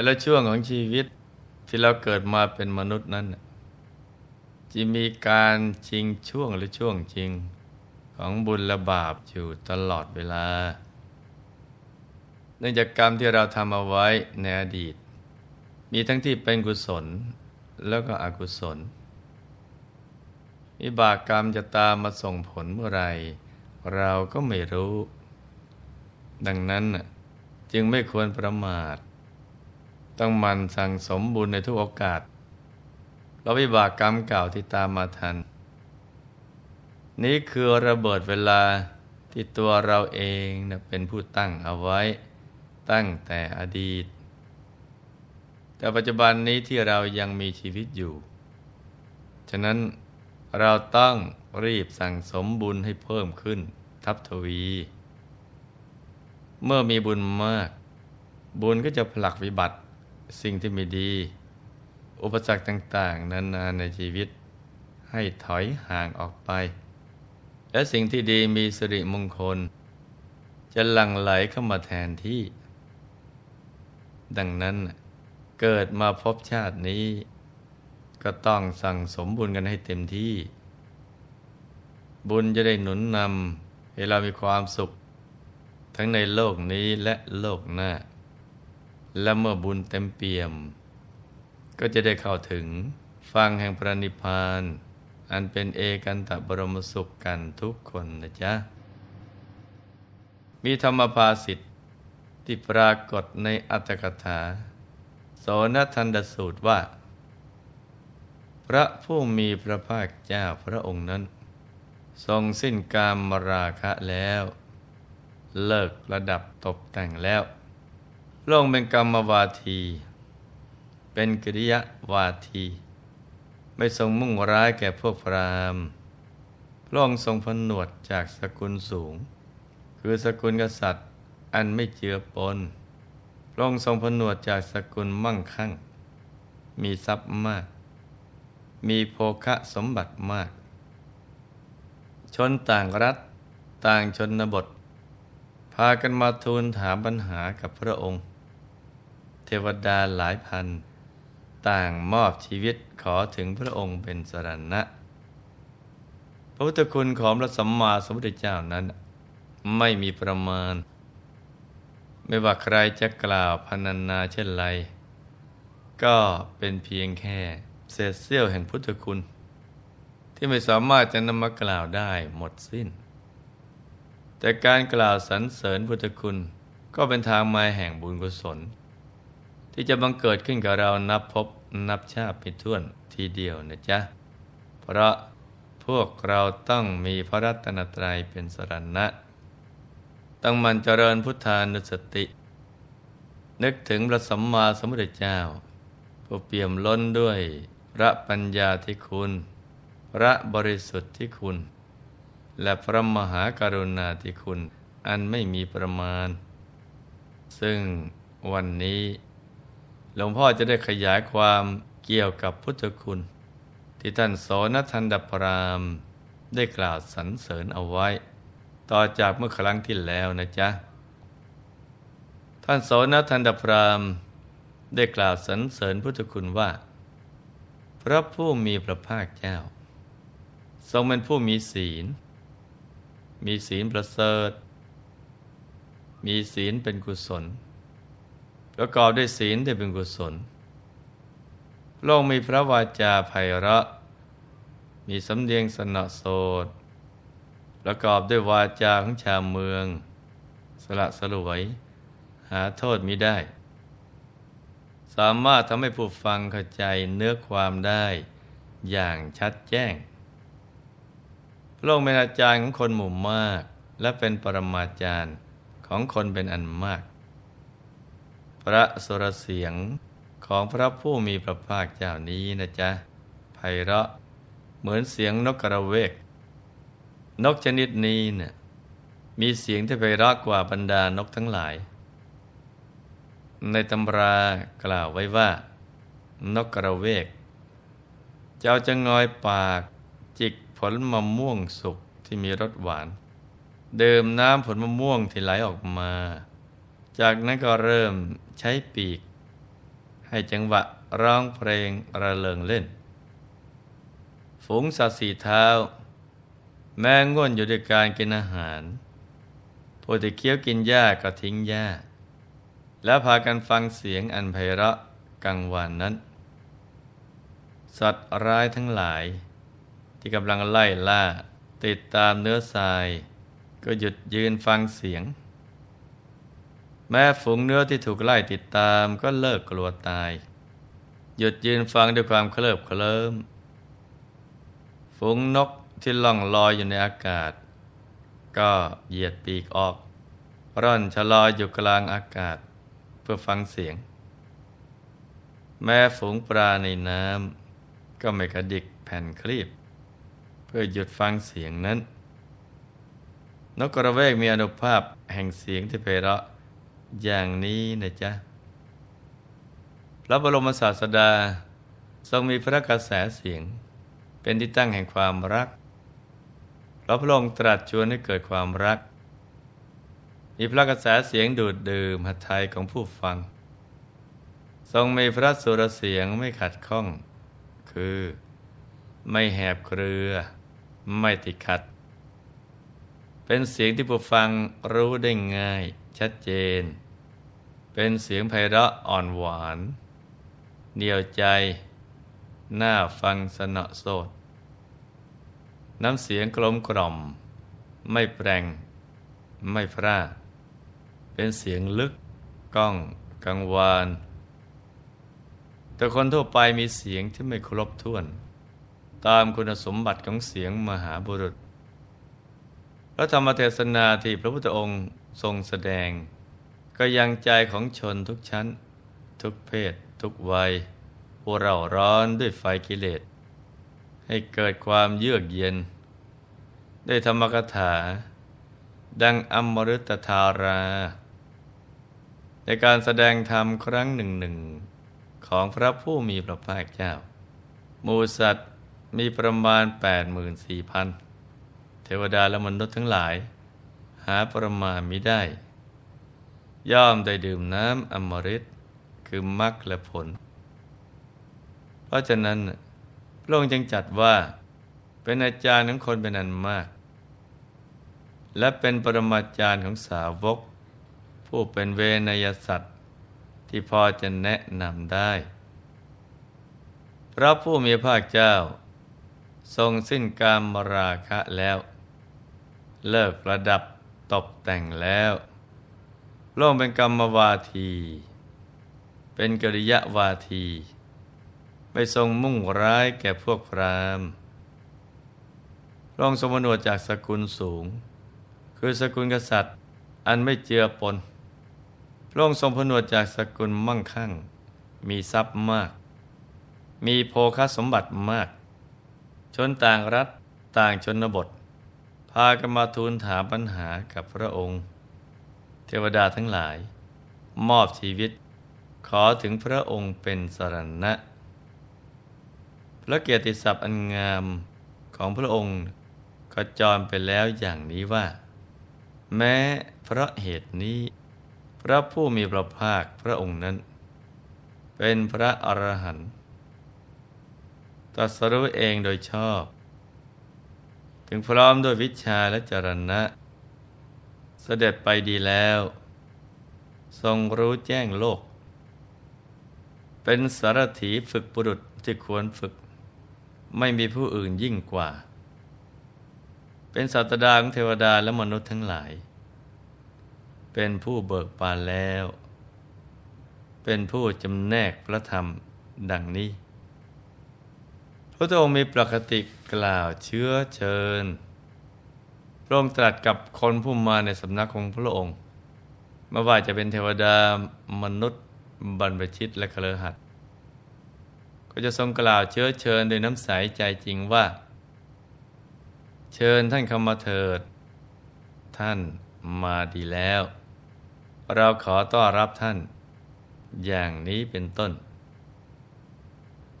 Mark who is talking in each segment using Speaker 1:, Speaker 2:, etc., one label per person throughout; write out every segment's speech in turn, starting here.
Speaker 1: แต่ละช่วงของชีวิตที่เราเกิดมาเป็นมนุษย์นั้นจะมีการจริงช่วงหรือช่วงจริงของบุญและบาปอยู่ตลอดเวลา เนื่องจากกรรมที่เราทำเอาไว้ในอดีต มีทั้งที่เป็นกุศลแล้วก็อกุศลวิบากกรรมจะตามมาส่งผลเมื่อไรเราก็ไม่รู้ ดังนั้นจึงไม่ควรประมาท ต้องมันสั่งสมบุญในทุกโอกาสเราวิบากกรรมเก่าที่ตามมาทัน นี้คือระเบิดเวลาที่ตัวเราเองนะเป็นผู้ตั้งเอาไว้ตั้งแต่อดีต แต่ปัจจุบันนี้ที่เรายังมีชีวิตอยู่ ฉะนั้นเราต้องรีบสั่งสมบุญให้เพิ่มขึ้นทับทวี เมื่อมีบุญมาก บุญก็จะผลักวิบัติ สิ่งที่ไม่ดี อุปสรรคต่าง ๆ นานาในชีวิต ให้ถอยห่างออกไป และสิ่งที่ดีมีสิริมงคล จะหลั่งไหลเข้ามาแทนที่ ดังนั้นเกิดมาพบชาตินี้ ก็ต้องสั่งสมบุญกันให้เต็มที่ บุญจะได้หนุนนำให้เรามีความสุข ทั้งในโลกนี้และโลกหน้า และเมื่อบุญเต็มเปี่ยม ก็จะได้เข้าถึงฟังแห่งพระนิพพาน อันเป็นเอกันตบรมสุขกันทุกคนนะจ๊ะ มีธรรมภาสิทธิ์ที่ปรากฏในอัตถกถา โสนทันดสูตรว่า พระผู้มีพระภาคเจ้าพระองค์นั้น ทรงสิ้นกามมราคะแล้ว เลิกระดับตกแต่งแล้ว พระองค์เป็นกรรมวาที เป็นกิริยาวาที ไม่ทรงมุ่งร้ายแก่พวกพรามพระองค์ทรงผนวดจากสกุลสูง คือสกุลกษัตริย์อันไม่เจือปนพระองค์ทรงผนวดจากสกุลมั่งคั่ง มีทรัพย์มาก มีโภคะสมบัติมาก ชนต่างรัฐต่างชนบท พากันมาทูลถามปัญหากับพระองค์ ทวดาหลายพัน ต่างมอบชีวิตขอถึงพระองค์เป็นสรณะ พระพุทธคุณของพระสัมมาสัมพุทธเจ้านั้น ไม่มีประมาณ ไม่ว่าใครจะกล่าวพนันนาเช่นไร ก็เป็นเพียงแค่เศษเสี้ยวแห่งพุทธคุณ ที่ไม่สามารถจะนำมากล่าวได้หมดสิ้น แต่การกล่าวสรรเสริญพุทธคุณก็เป็นทางมาแห่งบุญกุศล ที่จะบังเกิดขึ้นกับเรานับพบนับชาติไปท่วนทีเดียวนะจ๊ะ เพราะพวกเราต้องมีพระรัตนตรัยเป็นสรณะ ต้องมันเจริญพุทธานุสติ นึกถึงพระสัมมาสัมพุทธเจ้า ผู้เปี่ยมล้นด้วยพระปัญญาที่คุณ พระบริสุทธิ์ที่คุณ และพระมหากรุณาที่คุณ อันไม่มีประมาณ ซึ่งวันนี้ หลวงพ่อจะได้ขยายความเกี่ยวกับพุทธคุณ ที่ท่านโสนทันดพรามได้กล่าวสรรเสริญเอาไว้ ต่อจากเมื่อครั้งที่แล้วนะจ๊ะ ท่านโสนทันดพรามได้กล่าวสรรเสริญพุทธคุณว่า พระผู้มีพระภาคเจ้า ทรงเป็นผู้มีศีล มีศีลประเสริฐ มีศีลเป็นกุศล ประกอบด้วยศีลที่เป็นกุศลพระองค์มีพระวาจาไพเราะ มีสำเนียงสนอโสดประกอบด้วยวาจาของชาวเมือง สละสลวย หาโทษมิได้ สามารถทำให้ผู้ฟังเข้าใจเนื้อความได้อย่างชัดแจ้งพระองค์เป็นอาจารย์ของคนหมู่มาก และเป็นปรมาจารย์ของคนเป็นอันมาก พระสุรเสียงของพระผู้มีพระภาคเจ้านี้นะจ๊ะไพเราะเหมือนเสียงนกกระเวก นกชนิดนี้เนะี่ยมีเสียงที่ไพเราะกว่าบรรดานกทั้งหลาย ในตำรากล่าวไว้ว่า นกกระเวก เจ้าจะงอยปากจิกผลมะม่วงสุกที่มีรสหวาน เดิมน้ำผลมะม่วงที่ไหลออกมา จากนั้นก็เริ่มใช้ปีก ให้จังหวะร้องเพลงระเริงเล่น ฝูงสัตว์สีเท้า แม้ง่วนอยู่ด้วยการกินอาหารพอที่เคี้ยวกินหญ้าก็ทิ้งหญ้า แล้วพากันฟังเสียงอันไพเราะกังวานนั้น สัตว์ร้ายทั้งหลาย ที่กำลังไล่ล่าติดตามเนื้อทราย ก็หยุดยืนฟังเสียง แม้ฝูงเนื้อที่ถูกไล่ติดตามก็เลิกกลัวตาย หยุดยืนฟังด้วยความเคลิบเคลิ้มฝูงนกที่ล่องลอยอยู่ในอากาศ ก็เหยียดปีกออก ร่อนชะลอยอยู่กลางอากาศ เพื่อฟังเสียง แม้ฝูงปลาในน้ำก็ไม่กระดิกแผ่นคลีบ เพื่อหยุดฟังเสียงนั้น นกกระเวกมีอนุภาพแห่งเสียงที่ไพเราะ อย่างนี้นะจ๊ะ พระบรมศาสดาทรงมีพระกระแสเสียง เป็นที่ตั้งแห่งความรักเพราะพระองค์ตรัสชวนให้เกิดความรัก มีพระกระแสเสียงดูดดื่มหัตถยของผู้ฟัง ทรงมีพระสุรเสียงไม่ขัดข้อง คือไม่แหบเครือ ไม่ติดขัด เป็นเสียงที่ผู้ฟังรู้ได้ง่าย ชัดเจน เป็นเสียงไพเราะอ่อนหวานเหนียวใจ น่าฟังสนอโสด น้ำเสียงกลมกล่อม ไม่แปลงไม่พร่าเป็นเสียงลึกก้อง กังวาน แต่คนทั่วไปมีเสียงที่ไม่ครบถ้วน ตามคุณสมบัติของเสียงมหาบุรุษ ระธรรมเทศนาที่พระพุทธองค์ทรงแสดง ก็ยังใจของชนทุกชั้น ทุกเพศ ทุกวัยผู้เราร้อนด้วยไฟกิเลส ให้เกิดความเยือกเย็น ได้ธรรมกถา ดังอมฤตธารา ในการแสดงธรรมครั้งหนึ่งหนึ่งของพระผู้มีพระภาคเจ้า มูสัตว์มีประมาณ 84,000เท วดาและมนุษย์ทั้งหลาย หาประมาณมิได้ ย่อมได้ดื่มน้ำอมฤตคือมรรคและผล เพราะฉะนั้นพระองค์จึงจัดว่าเป็นอาจารย์ของคนเป็นอันมาก และเป็นปรมาจารย์ของสาวก ผู้เป็นเวนยสัตว์ ที่พอจะแนะนำได้ พระผู้มีภาคเจ้า ทรงสิ้นกามราคะแล้ว เลิกประดับตกแต่งแล้วโลงเป็นกรรมวาที เป็นกริยวาที ไม่ทรงมุ่งร้ายแก่พวกพรามรองค์ทรงมนวดจากสกุลสูง คือสกุลกษัตริย์ อันไม่เจือปนพระองค์ทรงผนวดจากสกุลมั่งคั่ง มีทรัพย์มาก มีโภคสมบัติมาก ชนต่างรัฐต่างชนบท พากันมาทูลถามปัญหากับพระองค์ เทวดาทั้งหลาย มอบชีวิต ขอถึงพระองค์เป็นสรณะ พระเกียรติศัพท์อันงามของพระองค์ก็จรไปแล้วอย่างนี้ว่า แม้เพราะเหตุนี้ พระผู้มีพระภาคพระองค์นั้น เป็นพระอรหันต์ตรัสรู้เองโดยชอบ ถึงพร้อมด้วยวิชาและจรณะ เสด็จไปดีแล้ว ทรงรู้แจ้งโลก เป็นสารถีฝึกบุรุษที่ควรฝึก ไม่มีผู้อื่นยิ่งกว่า เป็นสัตดาของเทวดาและมนุษย์ทั้งหลาย เป็นผู้เบิกบานแล้ว เป็นผู้จำแนกพระธรรมดังนี้ พระองค์มีปกติกล่าวเชื้อเชิญพระองค์ตรัสกับคนผู้มาในสำนักของพระองค์ไม่ว่าจะเป็นเทวดามนุษย์บรรพชิตและเครือขัดก็จะทรงกล่าวเชื้อเชิญโดยน้ำใสใจจริงว่า เชิญท่านเข้ามาเถิด ท่านมาดีแล้ว เราขอต้อนรับท่าน อย่างนี้เป็นต้น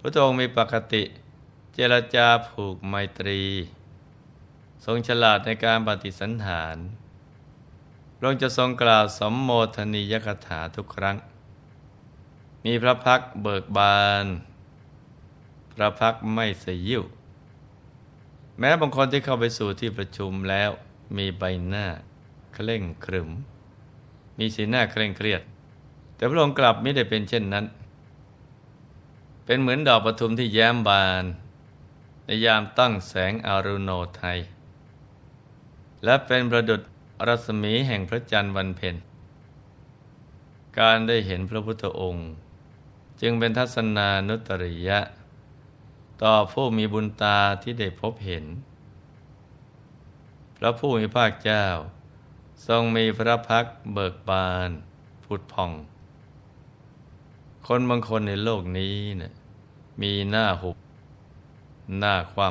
Speaker 1: พระองค์มีปกติ จรจาผูกไมตรี ทรงฉลาดในการปฏิสันฐานพระองค์จะทรงกล่าวสมโมทนียกถาทุกครั้ง มีพระพักเบิกบาน พระพักไม่สยิวแม้บางคนที่เข้าไปสู่ที่ประชุมแล้วมีใบหน้าเคร่งครึม มีสีหน้าเคร่งเครียด แต่พระองค์กลับไม่ได้เป็นเช่นนั้น เป็นเหมือนดอกประทุมที่แย้มบาน ในยามตั้งแสงอารุโนไทย และเป็นประดุษรัศมีแห่งพระจันทร์วันเพ็ญการได้เห็นพระพุทธองค์ จึงเป็นทัศนานุตริยะ ต่อผู้มีบุญตาที่ได้พบเห็น พระผู้มีภาคเจ้า ทรงมีพระพักเบิกบานผุดพอง คนบางคนในโลกนี้เนะี่ยมีหน้าหุบ หน้าคว่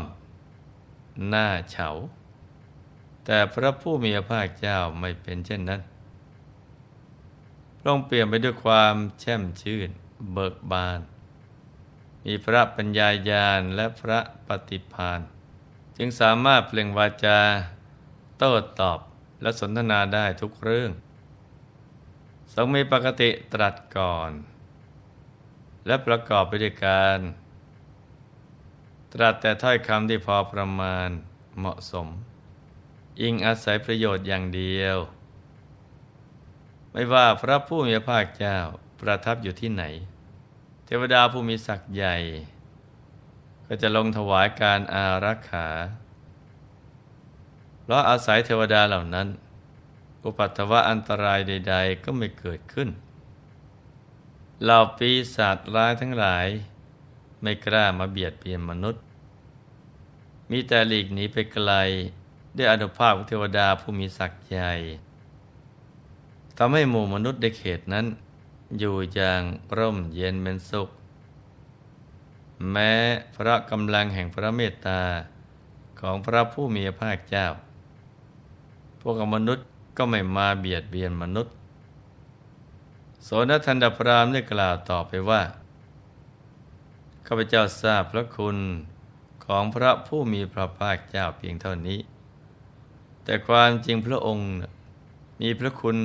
Speaker 1: ำหน้าเฉา แต่พระผู้มีพระภาคเจ้าไม่เป็นเช่นนั้นพระองค์เปลี่ยนไปด้วยความแช่มชื่น เบิกบาน มีพระปัญญาญาณและพระปฏิพานจึงสามารถเปล่งวาจา โต้ตอบและสนทนาได้ทุกเรื่องทรงมีปกติตรัสก่อน และประกอบไปด้วยการ ตรัสแต่ถ้อยคำที่พอประมาณเหมาะสม อิงอาศัยประโยชน์อย่างเดียว ไม่ว่าพระผู้มีพระภาคเจ้าประทับอยู่ที่ไหน เทวดาผู้มีศักย์ใหญ่ ก็จะลงถวายการอารักขาเพราะอาศัยเทวดาเหล่านั้น อุปัตวะอันตรายใด ๆ ก็ไม่เกิดขึ้นเหล่าปีศาจร้ายทั้งหลาย ไม่กล้ามาเบียดเบียนมนุษย์ มีแต่หลีกหนีไปไกลด้วยอนุภาพของเทวดาผู้มีศักย์ใหญ่ทำให้หมู่มนุษย์ในเขตนั้น อยู่อย่างร่มเย็นเป็นสุข แม้พระกำลังแห่งพระเมตตาของพระผู้มีพระภาคเจ้า พวกมนุษย์ก็ไม่มาเบียดเบียนมนุษย์ โสนทันดพรามได้กล่าวต่อไปว่า ข้าพเจ้าทราบพระคุณของพระผู้มีพระภาคเจ้าเพียงเท่านี้ แต่ความจริงพระองค์มีพระคุณ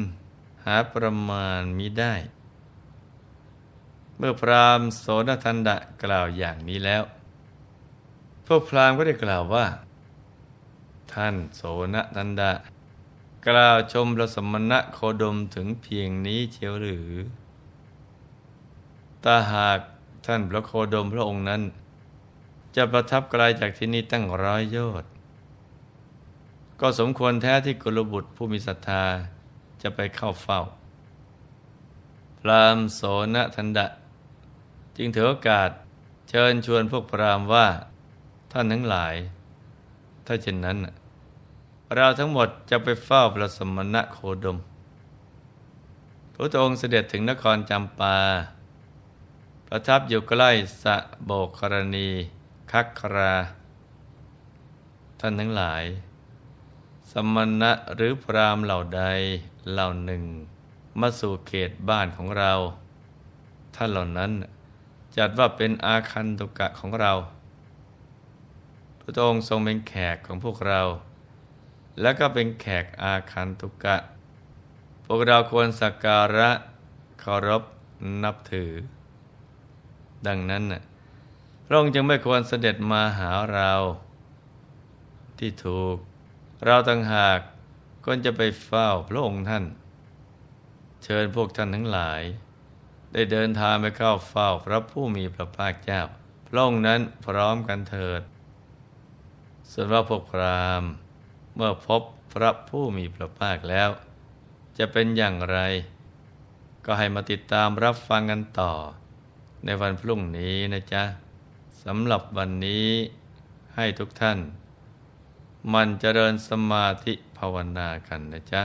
Speaker 1: หาประมาณมิได้ เมื่อพรามโสนทันดะกล่าวอย่างนี้แล้ว พวกพรามก็ได้กล่าวว่า ท่านโสนทันดะ กล่าวชมพระสมณะโคดมถึงเพียงนี้เชียวหรือถ้าหาก ท่านพระโคดมพระองค์นั้น จะประทับไกลจากที่นี่ตั้งร้อยโยชน์ก็สมควรแท้ที่กุลบุตรผู้มีศรัทธาจะไปเข้าเฝ้า พรามโสนทันดะ จึงถือโอกาสเชิญชวนพวกพรามว่าท่านทั้งหลาย ถ้าเช่นนั้น เราทั้งหมดจะไปเฝ้าพระสมณะโคดม พระองค์เสด็จถึงนครจำปา ประทับอยู่ใกล้สะโบกรณี คักครา ท่านทั้งหลาย สมณะหรือพรามเหล่าใดเหล่าหนึ่ง มาสู่เขตบ้านของเรา ท่านเหล่านั้นจัดว่าเป็นอาคันตุกะของเรา พระองค์ทรงเป็นแขกของพวกเรา แล้วก็เป็นแขกอาคันตุกะ พวกเราควรสักการะเคารพนับถือ ดังนั้นพระองค์จึงไม่ควรเสด็จมาหาเรา ที่ถูก เราต่างหากก็จะไปเฝ้าพระองค์ท่าน เชิญพวกท่านทั้งหลาย ได้เดินทางไปเข้าเฝ้าพระผู้มีพระภาคเจ้าพระองค์นั้นพร้อมกันเถิด ส่วนว่าพวกพรามเมื่อพบพระผู้มีพระภาคแล้ว จะเป็นอย่างไร ก็ให้มาติดตามรับฟังกันต่อ ในวันพรุ่งนี้นะจ๊ะสำหรับวันนี้ให้ทุกท่าน มันเจริญสมาธิภาวนากันนะจ๊ะ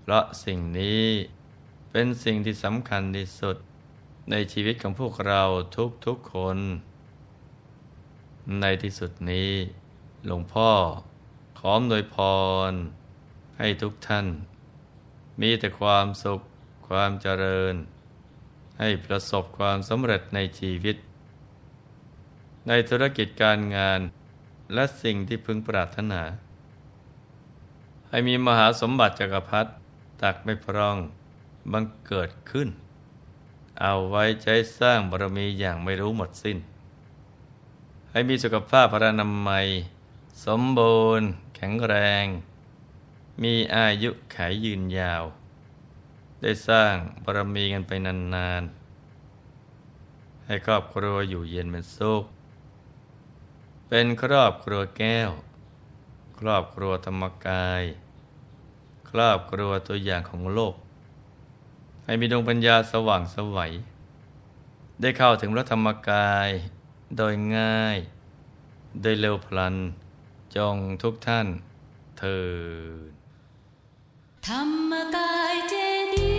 Speaker 1: เพราะสิ่งนี้เป็นสิ่งที่สำคัญที่สุดในชีวิตของพวกเราทุกๆคน ในที่สุดนี้ หลวงพ่อขอมโดยพร ให้ทุกท่าน มีแต่ความสุขความเจริญ ให้ประสบความสำเร็จในชีวิต ในธุรกิจการงานและสิ่งที่พึงปรารถนา ให้มีมหาสมบัติจักรพรรดิตักไม่พร่องบังเกิดขึ้น เอาไว้ใช้สร้างบารมีอย่างไม่รู้หมดสิ้น ให้มีสุขภาพพระนามัย สมบูรณ์ แข็งแรง มีอายุขายยืนยาว ได้สร้างบารมีกันไปนานๆ ให้ครอบครัวอยู่เย็นเป็นสุข เป็นครอบครัวแก้ว ครอบครัวธรรมกาย ครอบครัวตัวอย่างของโลก ให้มีดวงปัญญาสว่างสวัย ได้เข้าถึงพระธรรมกายโดยง่าย โดยเร็วพลัน จงทุกท่านเถิด
Speaker 2: ธรรมกายเจดี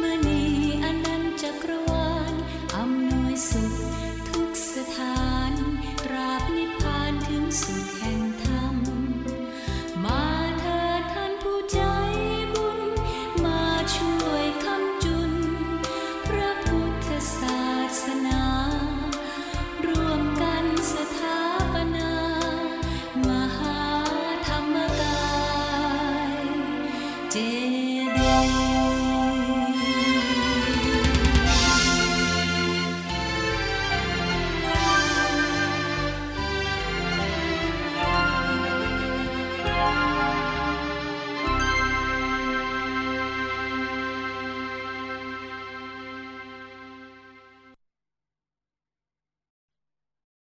Speaker 2: มณีอนันจักรวาลอำนวยสุข